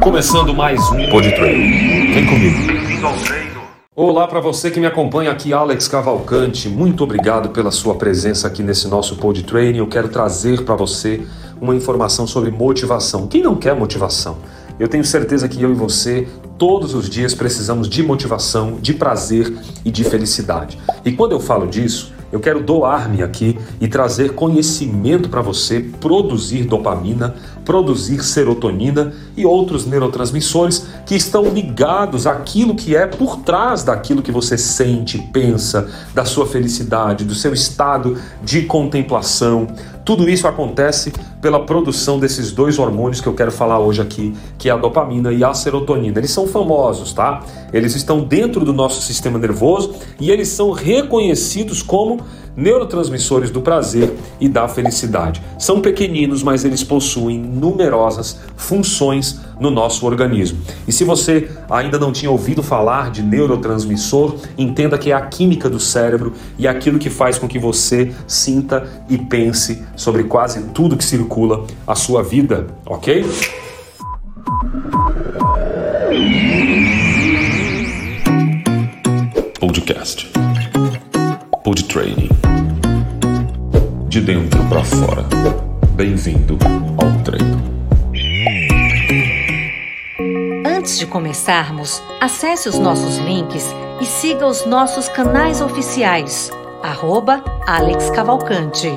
Começando mais um Pod Train. Vem comigo. Olá para você que me acompanha aqui, Alex Cavalcante. Muito obrigado pela sua presença aqui nesse nosso Pod Train. Eu quero trazer para você uma informação sobre motivação. Quem não quer motivação? Eu tenho certeza que eu e você todos os dias precisamos de motivação, de prazer e de felicidade. E quando eu falo disso, eu quero doar-me aqui e trazer conhecimento para você produzir dopamina, produzir serotonina e outros neurotransmissores que estão ligados àquilo que é por trás daquilo que você sente, pensa, da sua felicidade, do seu estado de contemplação. Tudo isso acontece pela produção desses dois hormônios que eu quero falar hoje aqui, que é a dopamina e a serotonina. Eles são famosos, tá? Eles estão dentro do nosso sistema nervoso e eles são reconhecidos como neurotransmissores do prazer e da felicidade. São pequeninos, mas eles possuem numerosas funções no nosso organismo. E se você ainda não tinha ouvido falar de neurotransmissor, entenda que é a química do cérebro e aquilo que faz com que você sinta e pense sobre quase tudo que circula a sua vida, ok? Podcast. Pod Training. De dentro para fora. Bem-vindo ao treino. Antes de começarmos, acesse os nossos links e siga os nossos canais oficiais. Arroba Alex Cavalcante.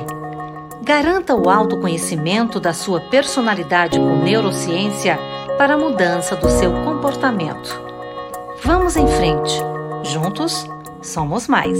Garanta o autoconhecimento da sua personalidade com neurociência para a mudança do seu comportamento. Vamos em frente. Juntos, somos mais.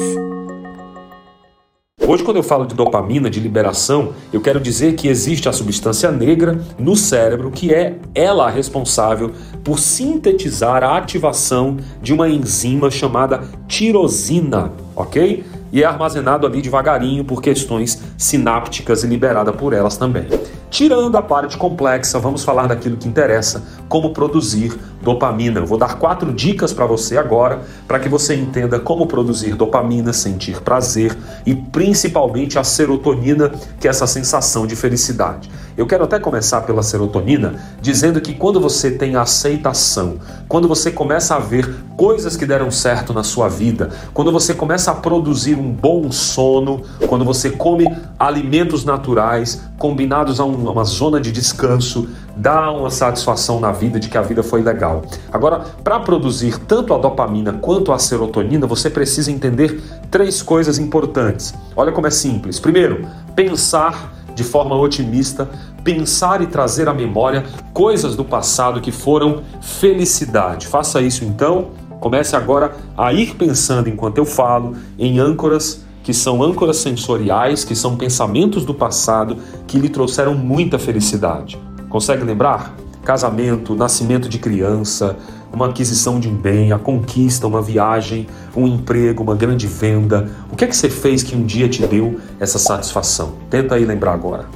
Hoje, quando eu falo de dopamina, de liberação, eu quero dizer que existe a substância negra no cérebro que é ela responsável por sintetizar a ativação de uma enzima chamada tirosina, ok? E é armazenado ali devagarinho por questões sinápticas e liberada por elas também. Tirando a parte complexa, vamos falar daquilo que interessa, como produzir dopamina. Eu vou dar quatro dicas para você agora, para que você entenda como produzir dopamina, sentir prazer e principalmente a serotonina, que é essa sensação de felicidade. Eu quero até começar pela serotonina, dizendo que quando você tem aceitação, quando você começa a ver coisas que deram certo na sua vida, quando você começa a produzir um bom sono, quando você come alimentos naturais combinados a uma zona de descanso, dá uma satisfação na vida de que a vida foi legal. Agora, para produzir tanto a dopamina quanto a serotonina, você precisa entender três coisas importantes. Olha como é simples. Primeiro, pensar de forma otimista, pensar e trazer à memória coisas do passado que foram felicidade. Faça isso então. Comece agora a ir pensando enquanto eu falo em âncoras que são âncoras sensoriais, que são pensamentos do passado que lhe trouxeram muita felicidade. Consegue lembrar? Casamento, nascimento de criança, uma aquisição de um bem, a conquista, uma viagem, um emprego, uma grande venda. O que é que você fez que um dia te deu essa satisfação? Tenta aí lembrar agora.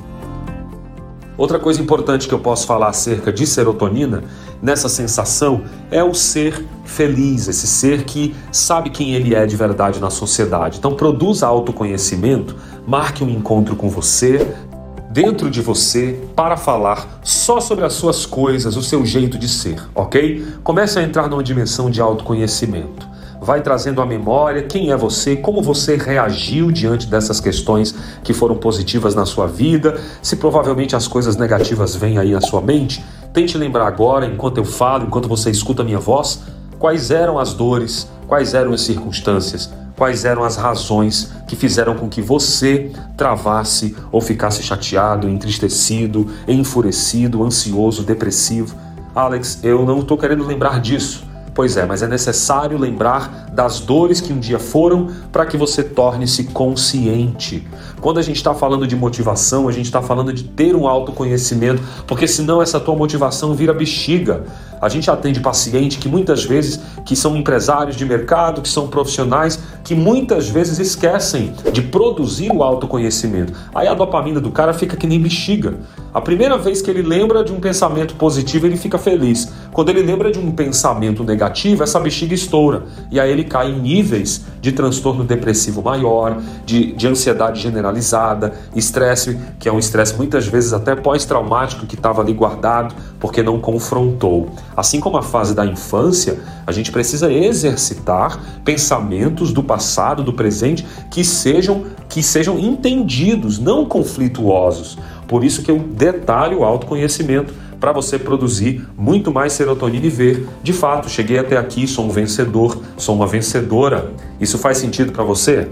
Outra coisa importante que eu posso falar acerca de serotonina, nessa sensação, é o ser feliz, esse ser que sabe quem ele é de verdade na sociedade. Então, produza autoconhecimento, marque um encontro com você, dentro de você para falar só sobre as suas coisas, o seu jeito de ser, ok? Comece a entrar numa dimensão de autoconhecimento. Vai trazendo à memória quem é você, como você reagiu diante dessas questões que foram positivas na sua vida, se provavelmente as coisas negativas vêm aí na sua mente. Tente lembrar agora, enquanto eu falo, enquanto você escuta a minha voz, quais eram as dores, quais eram as circunstâncias quais eram as razões que fizeram com que você travasse ou ficasse chateado, entristecido, enfurecido, ansioso, depressivo. Alex, eu não estou querendo lembrar disso. Pois é, mas é necessário lembrar das dores que um dia foram para que você torne-se consciente. Quando a gente está falando de motivação, a gente está falando de ter um autoconhecimento, porque senão essa tua motivação vira bexiga. A gente atende paciente que muitas vezes que são empresários de mercado, que são profissionais, que muitas vezes esquecem de produzir o autoconhecimento. Aí a dopamina do cara fica que nem bexiga. A primeira vez que ele lembra de um pensamento positivo, ele fica feliz. Quando ele lembra de um pensamento negativo, essa bexiga estoura e aí ele cai em níveis de transtorno depressivo maior, de, de ansiedade generalizada, estresse, que é um estresse muitas vezes até pós-traumático que estava ali guardado porque não confrontou. Assim como a fase da infância, a gente precisa exercitar pensamentos do passado, do presente que sejam que sejam entendidos, não conflituosos. Por isso que eu detalho o autoconhecimento para você produzir muito mais serotonina e ver, de fato, cheguei até aqui, sou um vencedor, sou uma vencedora. Isso faz sentido para você?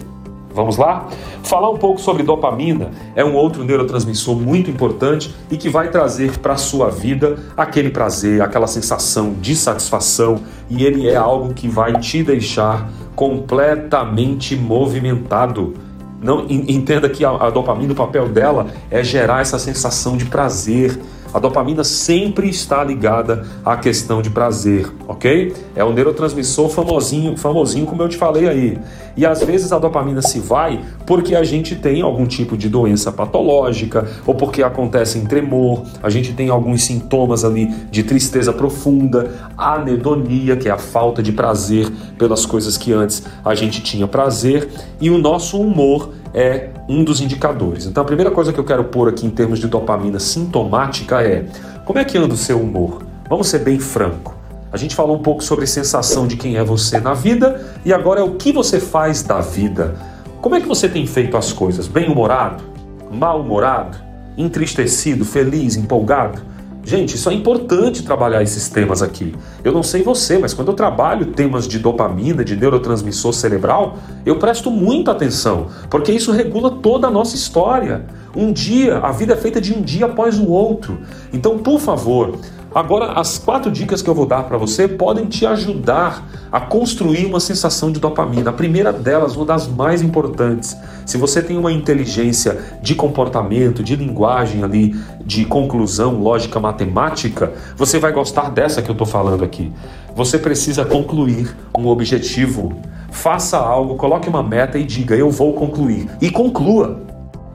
Vamos lá? Falar um pouco sobre dopamina é um outro neurotransmissor muito importante e que vai trazer para a sua vida aquele prazer, aquela sensação de satisfação e ele é algo que vai te deixar completamente movimentado. Não entenda que a, a dopamina, o papel dela é gerar essa sensação de prazer, a dopamina sempre está ligada à questão de prazer, ok? É o neurotransmissor famosinho, famosinho como eu te falei aí. E às vezes a dopamina se vai porque a gente tem algum tipo de doença patológica ou porque acontece em tremor, a gente tem alguns sintomas ali de tristeza profunda, anedonia, que é a falta de prazer pelas coisas que antes a gente tinha prazer, e o nosso humor é um dos indicadores. Então a primeira coisa que eu quero pôr aqui em termos de dopamina sintomática é como é que anda o seu humor? Vamos ser bem franco. A gente falou um pouco sobre sensação de quem é você na vida e agora é o que você faz da vida. Como é que você tem feito as coisas? Bem-humorado? Mal-humorado? Entristecido? Feliz? Empolgado? Gente, isso é importante trabalhar esses temas aqui. Eu não sei você, mas quando eu trabalho temas de dopamina, de neurotransmissor cerebral, eu presto muita atenção, porque isso regula toda a nossa história. Um dia, a vida é feita de um dia após o outro. Então, por favor, Agora, as quatro dicas que eu vou dar para você podem te ajudar a construir uma sensação de dopamina. A primeira delas, uma das mais importantes, se você tem uma inteligência de comportamento, de linguagem ali, de conclusão, lógica matemática, você vai gostar dessa que eu estou falando aqui. Você precisa concluir um objetivo. Faça algo, coloque uma meta e diga: Eu vou concluir. E conclua.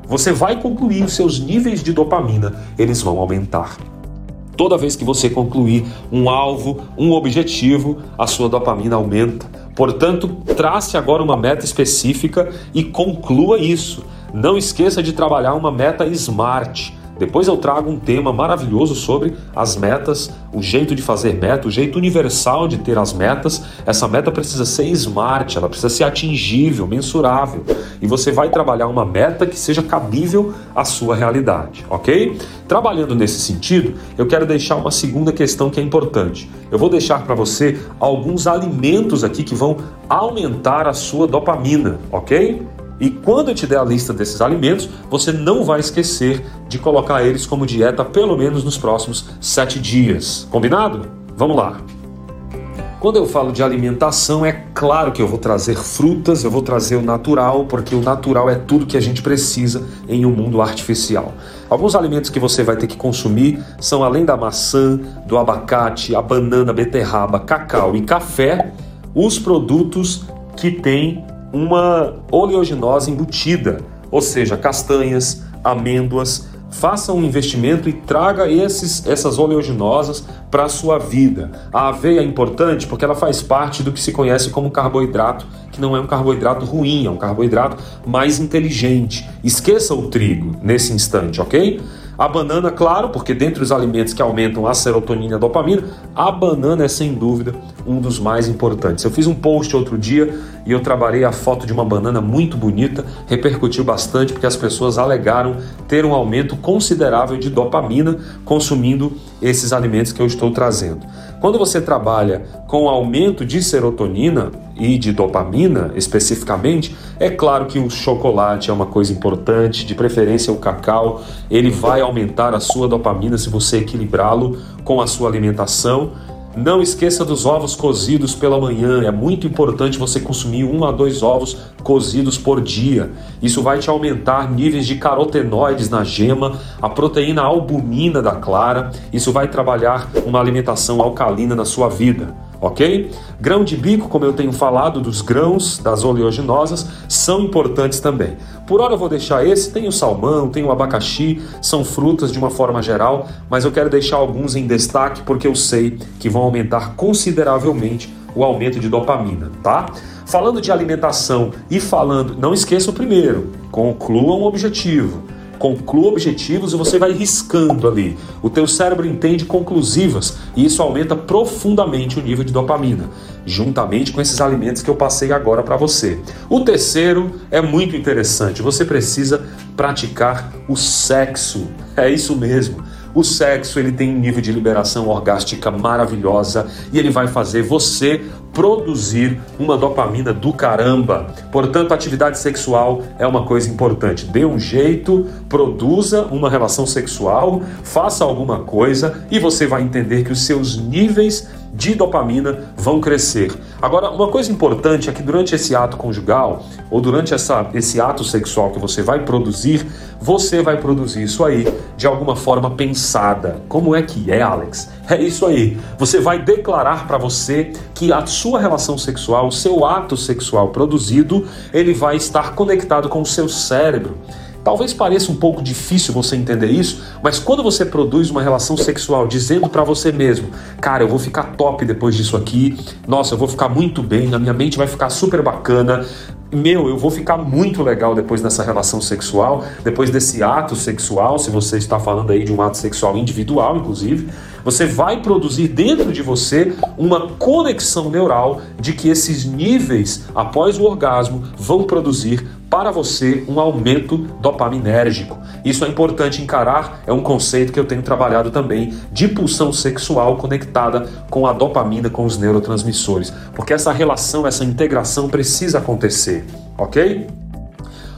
Você vai concluir, os seus níveis de dopamina eles vão aumentar. Toda vez que você concluir um alvo, um objetivo, a sua dopamina aumenta. Portanto, trace agora uma meta específica e conclua isso. Não esqueça de trabalhar uma meta SMART. Depois eu trago um tema maravilhoso sobre as metas, o jeito de fazer meta, o jeito universal de ter as metas. Essa meta precisa ser smart, ela precisa ser atingível, mensurável. E você vai trabalhar uma meta que seja cabível à sua realidade, ok? Trabalhando nesse sentido, eu quero deixar uma segunda questão que é importante. Eu vou deixar para você alguns alimentos aqui que vão aumentar a sua dopamina, ok? E quando eu te der a lista desses alimentos, você não vai esquecer de colocar eles como dieta pelo menos nos próximos sete dias. Combinado? Vamos lá! Quando eu falo de alimentação, é claro que eu vou trazer frutas, eu vou trazer o natural, porque o natural é tudo que a gente precisa em um mundo artificial. Alguns alimentos que você vai ter que consumir são, além da maçã, do abacate, a banana, beterraba, cacau e café, os produtos que têm uma oleaginosa embutida, ou seja, castanhas, amêndoas. Faça um investimento e traga esses, essas oleaginosas para a sua vida. A aveia é importante porque ela faz parte do que se conhece como carboidrato, que não é um carboidrato ruim, é um carboidrato mais inteligente. Esqueça o trigo nesse instante, ok? A banana, claro, porque dentre os alimentos que aumentam a serotonina e a dopamina, a banana é sem dúvida um dos mais importantes. Eu fiz um post outro dia e eu trabalhei a foto de uma banana muito bonita, repercutiu bastante porque as pessoas alegaram ter um aumento considerável de dopamina consumindo esses alimentos que eu estou trazendo. Quando você trabalha com aumento de serotonina e de dopamina especificamente, é claro que o chocolate é uma coisa importante, de preferência o cacau, ele vai aumentar a sua dopamina se você equilibrá-lo com a sua alimentação. Não esqueça dos ovos cozidos pela manhã. É muito importante você consumir um a dois ovos cozidos por dia. Isso vai te aumentar níveis de carotenoides na gema, a proteína albumina da clara. Isso vai trabalhar uma alimentação alcalina na sua vida. Ok? Grão de bico, como eu tenho falado, dos grãos, das oleaginosas, são importantes também. Por hora eu vou deixar esse, tem o salmão, tem o abacaxi, são frutas de uma forma geral, mas eu quero deixar alguns em destaque porque eu sei que vão aumentar consideravelmente o aumento de dopamina, tá? Falando de alimentação e falando, não esqueça o primeiro, conclua um objetivo conclua objetivos e você vai riscando ali. O teu cérebro entende conclusivas e isso aumenta profundamente o nível de dopamina, juntamente com esses alimentos que eu passei agora para você. O terceiro é muito interessante, você precisa praticar o sexo. É isso mesmo. O sexo ele tem um nível de liberação orgástica maravilhosa e ele vai fazer você produzir uma dopamina do caramba. Portanto, atividade sexual é uma coisa importante. Dê um jeito, produza uma relação sexual, faça alguma coisa e você vai entender que os seus níveis de dopamina vão crescer. Agora, uma coisa importante é que durante esse ato conjugal ou durante essa, esse ato sexual que você vai produzir, você vai produzir isso aí de alguma forma pensada. Como é que é, Alex? É isso aí. Você vai declarar para você que a sua relação sexual, o seu ato sexual produzido, ele vai estar conectado com o seu cérebro. Talvez pareça um pouco difícil você entender isso, mas quando você produz uma relação sexual dizendo para você mesmo, cara, eu vou ficar top depois disso aqui, nossa, eu vou ficar muito bem, a minha mente vai ficar super bacana, meu, eu vou ficar muito legal depois dessa relação sexual, depois desse ato sexual, se você está falando aí de um ato sexual individual, inclusive, você vai produzir dentro de você uma conexão neural de que esses níveis após o orgasmo vão produzir para você um aumento dopaminérgico. Isso é importante encarar, é um conceito que eu tenho trabalhado também de pulsão sexual conectada com a dopamina, com os neurotransmissores, porque essa relação, essa integração precisa acontecer, ok?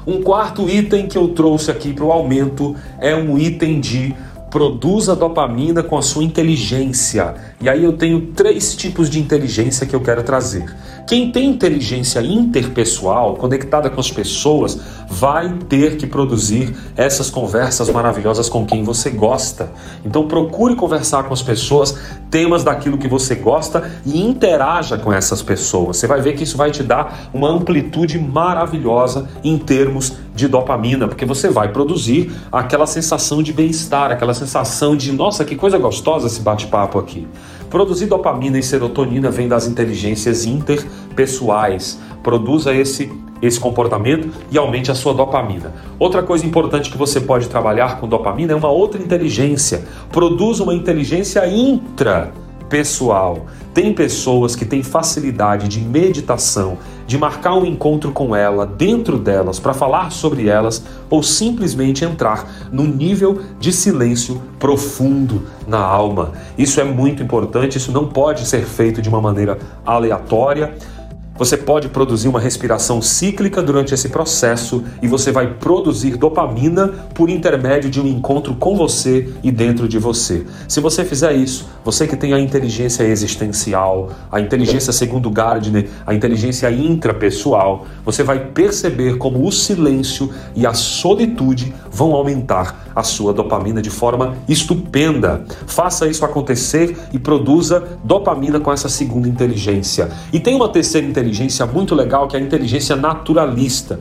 Um quarto item que eu trouxe aqui para o aumento é um item de produza dopamina com a sua inteligência. E aí eu tenho três tipos de inteligência que eu quero trazer. Quem tem inteligência interpessoal, conectada com as pessoas, vai ter que produzir essas conversas maravilhosas com quem você gosta. Então procure conversar com as pessoas temas daquilo que você gosta e interaja com essas pessoas. Você vai ver que isso vai te dar uma amplitude maravilhosa em termos de dopamina, porque você vai produzir aquela sensação de bem-estar, aquela sensação de, nossa, que coisa gostosa esse bate-papo aqui. Produzir dopamina e serotonina vem das inteligências interpessoais. Produza esse esse comportamento e aumente a sua dopamina. Outra coisa importante que você pode trabalhar com dopamina é uma outra inteligência. Produza uma inteligência intra pessoal. Tem pessoas que têm facilidade de meditação, de marcar um encontro com ela, dentro delas, para falar sobre elas, ou simplesmente entrar num nível de silêncio profundo na alma. Isso é muito importante, isso não pode ser feito de uma maneira aleatória você pode produzir uma respiração cíclica durante esse processo e você vai produzir dopamina por intermédio de um encontro com você e dentro de você. Se você fizer isso, você que tem a inteligência existencial, a inteligência segundo Gardner, a inteligência intrapessoal, você vai perceber como o silêncio e a solitude vão aumentar a sua dopamina de forma estupenda. Faça isso acontecer e produza dopamina com essa segunda inteligência. E tem uma terceira inteligência muito legal que é a inteligência naturalista.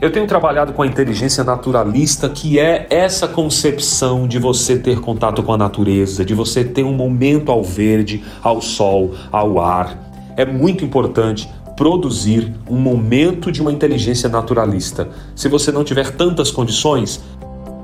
Eu tenho trabalhado com a inteligência naturalista, que é essa concepção de você ter contato com a natureza, de você ter um momento ao verde, ao sol, ao ar. É muito importante produzir um momento de uma inteligência naturalista. Se você não tiver tantas condições,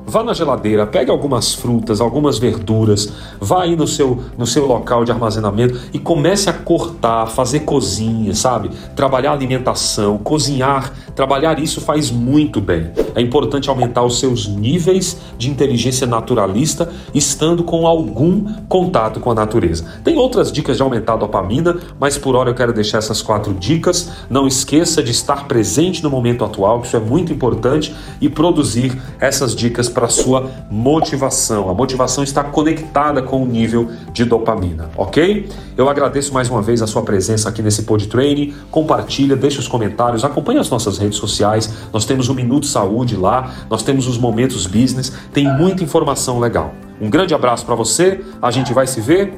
Vá na geladeira, pegue algumas frutas, algumas verduras, vá aí no seu, no seu local de armazenamento e comece a cortar, fazer cozinha, sabe? Trabalhar alimentação, cozinhar, trabalhar isso faz muito bem. É importante aumentar os seus níveis de inteligência naturalista estando com algum contato com a natureza. Tem outras dicas de aumentar a dopamina, mas por hora eu quero deixar essas quatro dicas. Não esqueça de estar presente no momento atual, que isso é muito importante, e produzir essas dicas para sua motivação. A motivação está conectada com o nível de dopamina, ok? Eu agradeço mais uma vez a sua presença aqui nesse Pod Training. Compartilha, deixa os comentários, acompanhe as nossas redes sociais. Nós temos o Minuto Saúde lá, nós temos os Momentos Business, tem muita informação legal. Um grande abraço para você, a gente vai se ver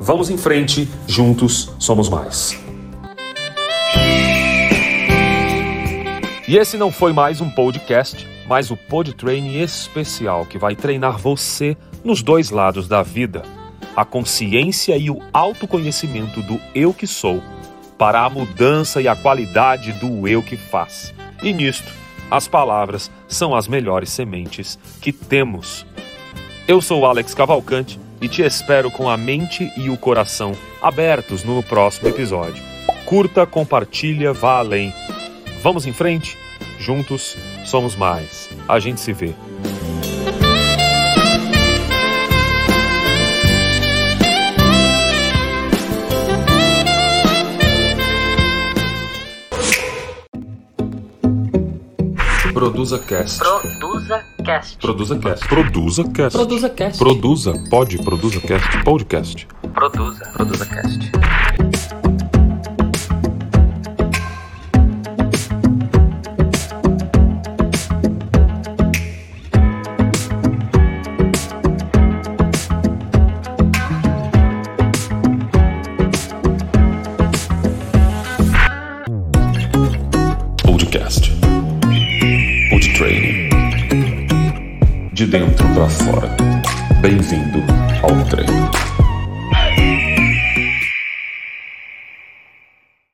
Vamos em frente, juntos somos mais. E esse não foi mais um podcast, mas o Pod especial que vai treinar você nos dois lados da vida: a consciência e o autoconhecimento do eu que sou, para a mudança e a qualidade do eu que faz. E nisto, as palavras são as melhores sementes que temos. Eu sou Alex Cavalcante e te espero com a mente e o coração abertos no próximo episódio. Curta, compartilha, vá além. Vamos em frente? Juntos somos mais. A gente se vê. Produza Cast. Produza Cast. Produza Cast. Produza Cast. Produza Cast. Produza. Pode. Produza Cast. Podcast. Produza. Produza Cast. De